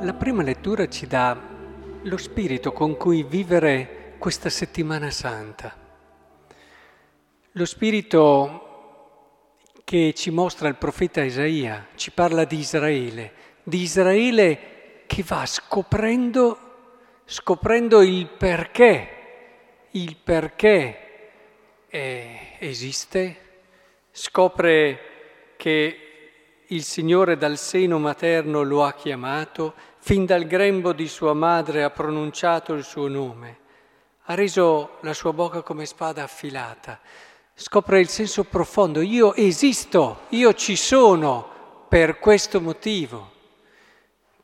La prima lettura ci dà lo spirito con cui vivere questa settimana santa. Lo spirito che ci mostra il profeta Isaia, ci parla di Israele, di Israele che va scoprendo, scoprendo il perché, il perché eh, esiste, scopre che il Signore dal seno materno lo ha chiamato, fin dal grembo di sua madre ha pronunciato il suo nome, ha reso la sua bocca come spada affilata, scopre il senso profondo, io esisto, io ci sono per questo motivo,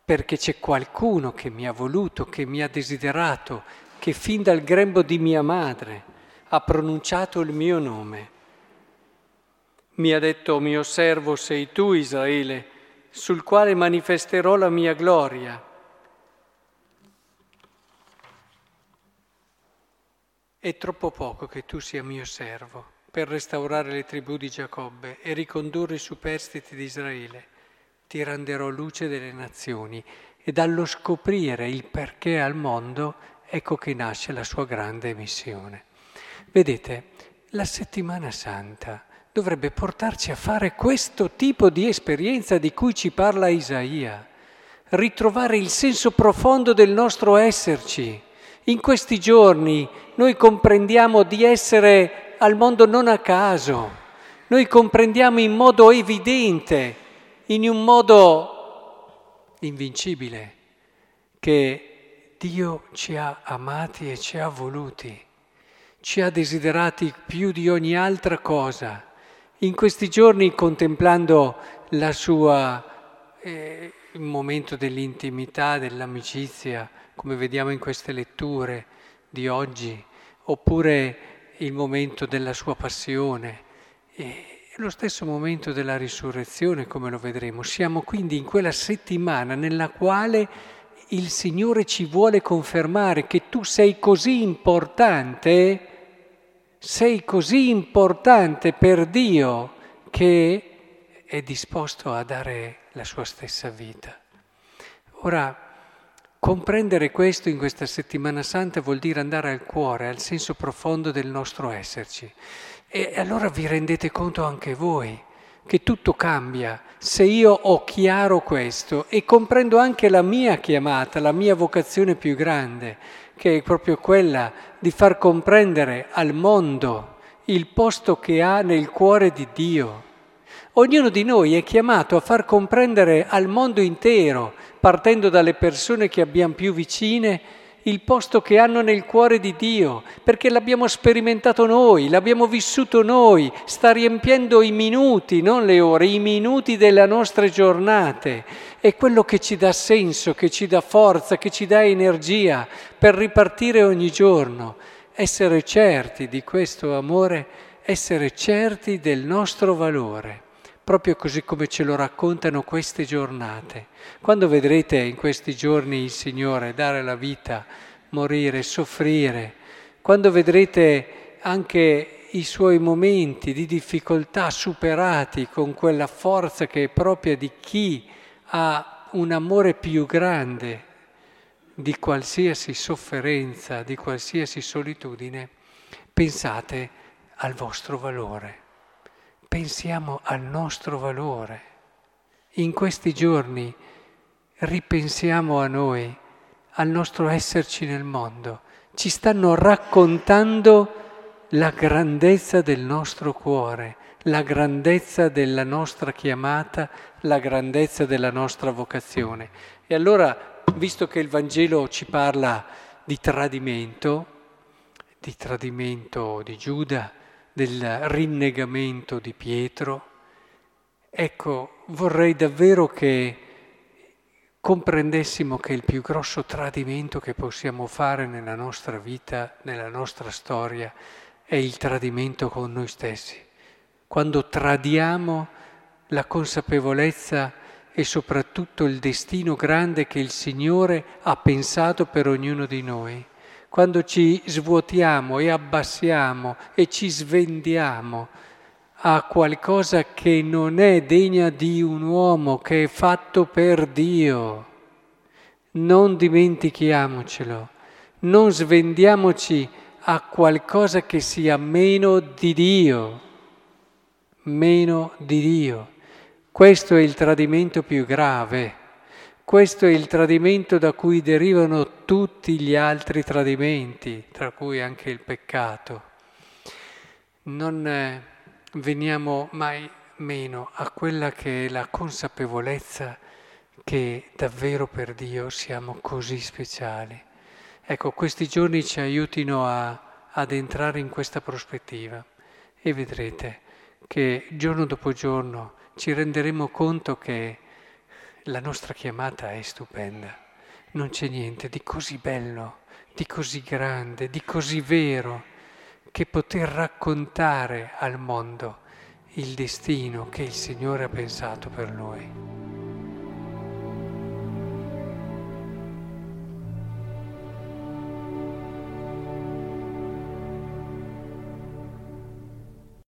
perché c'è qualcuno che mi ha voluto, che mi ha desiderato, che fin dal grembo di mia madre ha pronunciato il mio nome. Mi ha detto, mio servo sei tu, Israele, sul quale manifesterò la mia gloria. È troppo poco che tu sia mio servo per restaurare le tribù di Giacobbe e ricondurre i superstiti di Israele. Ti renderò luce delle nazioni e dallo scoprire il perché al mondo ecco che nasce la sua grande missione. Vedete, la settimana santa dovrebbe portarci a fare questo tipo di esperienza di cui ci parla Isaia, ritrovare il senso profondo del nostro esserci. In questi giorni noi comprendiamo di essere al mondo non a caso, noi comprendiamo in modo evidente, in un modo invincibile, che Dio ci ha amati e ci ha voluti, ci ha desiderati più di ogni altra cosa in questi giorni contemplando la sua, eh, il momento dell'intimità, dell'amicizia, come vediamo in queste letture di oggi, oppure il momento della sua passione, e lo stesso momento della risurrezione, come lo vedremo. Siamo quindi in quella settimana nella quale il Signore ci vuole confermare che tu sei così importante sei così importante per Dio che è disposto a dare la sua stessa vita. Ora, comprendere questo in questa settimana santa vuol dire andare al cuore, al senso profondo del nostro esserci. E allora vi rendete conto anche voi che tutto cambia se io ho chiaro questo e comprendo anche la mia chiamata, la mia vocazione più grande, che è proprio quella di far comprendere al mondo il posto che ha nel cuore di Dio. Ognuno di noi è chiamato a far comprendere al mondo intero, partendo dalle persone che abbiamo più vicine, il posto che hanno nel cuore di Dio, perché l'abbiamo sperimentato noi, l'abbiamo vissuto noi, sta riempiendo i minuti, non le ore, i minuti delle nostre giornate. È quello che ci dà senso, che ci dà forza, che ci dà energia per ripartire ogni giorno. Essere certi di questo amore, essere certi del nostro valore proprio così come ce lo raccontano queste giornate. Quando vedrete in questi giorni il Signore dare la vita, morire, soffrire, quando vedrete anche i suoi momenti di difficoltà superati con quella forza che è propria di chi ha un amore più grande di qualsiasi sofferenza, di qualsiasi solitudine, pensate al vostro valore pensiamo al nostro valore. In questi giorni ripensiamo a noi, al nostro esserci nel mondo. Ci stanno raccontando la grandezza del nostro cuore, la grandezza della nostra chiamata, la grandezza della nostra vocazione. E allora, visto che il Vangelo ci parla di tradimento, di tradimento di Giuda, del rinnegamento di Pietro. Ecco, vorrei davvero che comprendessimo che il più grosso tradimento che possiamo fare nella nostra vita, nella nostra storia, è il tradimento con noi stessi. Quando tradiamo la consapevolezza e soprattutto il destino grande che il Signore ha pensato per ognuno di noi quando ci svuotiamo e abbassiamo e ci svendiamo a qualcosa che non è degna di un uomo, che è fatto per Dio. Non dimentichiamocelo, non svendiamoci a qualcosa che sia meno di Dio, meno di Dio. Questo è il tradimento più grave, questo è il tradimento da cui derivano tutti gli altri tradimenti, tra cui anche il peccato. Non eh, veniamo mai meno a quella che è la consapevolezza che davvero per Dio siamo così speciali. Ecco, questi giorni ci aiutino a, ad entrare in questa prospettiva e vedrete che giorno dopo giorno ci renderemo conto che la nostra chiamata è stupenda. Non c'è niente di così bello, di così grande, di così vero che poter raccontare al mondo il destino che il Signore ha pensato per noi.